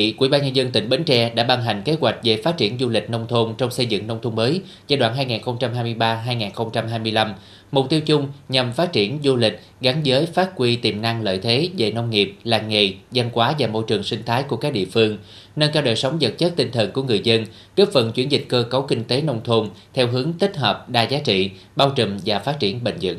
thị, Ủy ban nhân dân tỉnh Bến Tre đã ban hành kế hoạch về phát triển du lịch nông thôn trong xây dựng nông thôn mới giai đoạn 2023-2025. Mục tiêu chung nhằm phát triển du lịch gắn với phát huy tiềm năng lợi thế về nông nghiệp, làng nghề, văn hóa và môi trường sinh thái của các địa phương, nâng cao đời sống vật chất tinh thần của người dân, góp phần chuyển dịch cơ cấu kinh tế nông thôn theo hướng tích hợp đa giá trị, bao trùm và phát triển bền vững.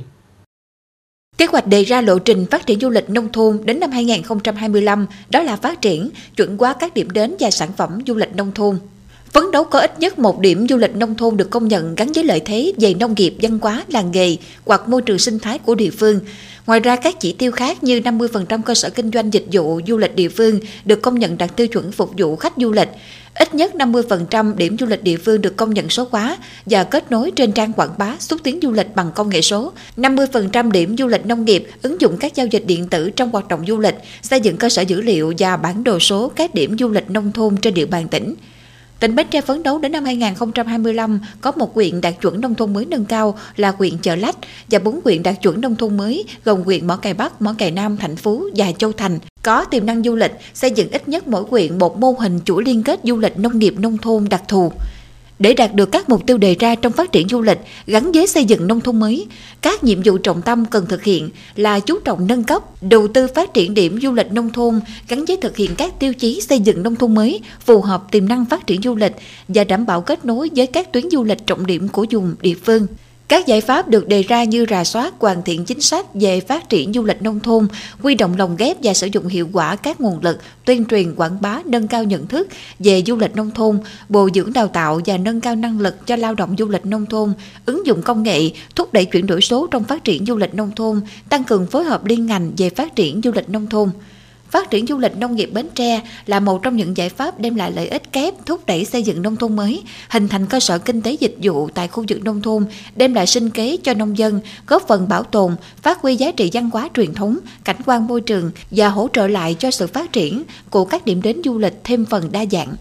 Kế hoạch đề ra lộ trình phát triển du lịch nông thôn đến năm 2025 đó là phát triển, chuẩn hóa các điểm đến và sản phẩm du lịch nông thôn. Phấn đấu có ít nhất một điểm du lịch nông thôn được công nhận gắn với lợi thế về nông nghiệp, văn hóa, làng nghề hoặc môi trường sinh thái của địa phương. Ngoài ra các chỉ tiêu khác như 50% cơ sở kinh doanh dịch vụ du lịch địa phương được công nhận đạt tiêu chuẩn phục vụ khách du lịch, Ít nhất 50% điểm du lịch địa phương được công nhận số hóa và kết nối trên trang quảng bá xúc tiến du lịch bằng công nghệ số. 50% điểm du lịch nông nghiệp ứng dụng các giao dịch điện tử trong hoạt động du lịch, xây dựng cơ sở dữ liệu và bản đồ số các điểm du lịch nông thôn trên địa bàn tỉnh. Tỉnh Bến Tre phấn đấu đến năm 2025 có một huyện đạt chuẩn nông thôn mới nâng cao là huyện Chợ Lách và bốn huyện đạt chuẩn nông thôn mới gồm huyện Mỏ Cày Bắc, Mỏ Cày Nam, Thành Phú và Châu Thành. Có tiềm năng du lịch, xây dựng ít nhất mỗi huyện một mô hình chuỗi liên kết du lịch nông nghiệp nông thôn đặc thù. Để đạt được các mục tiêu đề ra trong phát triển du lịch gắn với xây dựng nông thôn mới, các nhiệm vụ trọng tâm cần thực hiện là chú trọng nâng cấp, đầu tư phát triển điểm du lịch nông thôn gắn với thực hiện các tiêu chí xây dựng nông thôn mới phù hợp tiềm năng phát triển du lịch và đảm bảo kết nối với các tuyến du lịch trọng điểm của vùng địa phương. Các giải pháp được đề ra như rà soát, hoàn thiện chính sách về phát triển du lịch nông thôn, quy động lồng ghép và sử dụng hiệu quả các nguồn lực, tuyên truyền quảng bá, nâng cao nhận thức về du lịch nông thôn, bồi dưỡng đào tạo và nâng cao năng lực cho lao động du lịch nông thôn, ứng dụng công nghệ, thúc đẩy chuyển đổi số trong phát triển du lịch nông thôn, tăng cường phối hợp liên ngành về phát triển du lịch nông thôn. Phát triển du lịch nông nghiệp Bến Tre là một trong những giải pháp đem lại lợi ích kép thúc đẩy xây dựng nông thôn mới, hình thành cơ sở kinh tế dịch vụ tại khu vực nông thôn, đem lại sinh kế cho nông dân, góp phần bảo tồn, phát huy giá trị văn hóa truyền thống, cảnh quan môi trường và hỗ trợ lại cho sự phát triển của các điểm đến du lịch thêm phần đa dạng.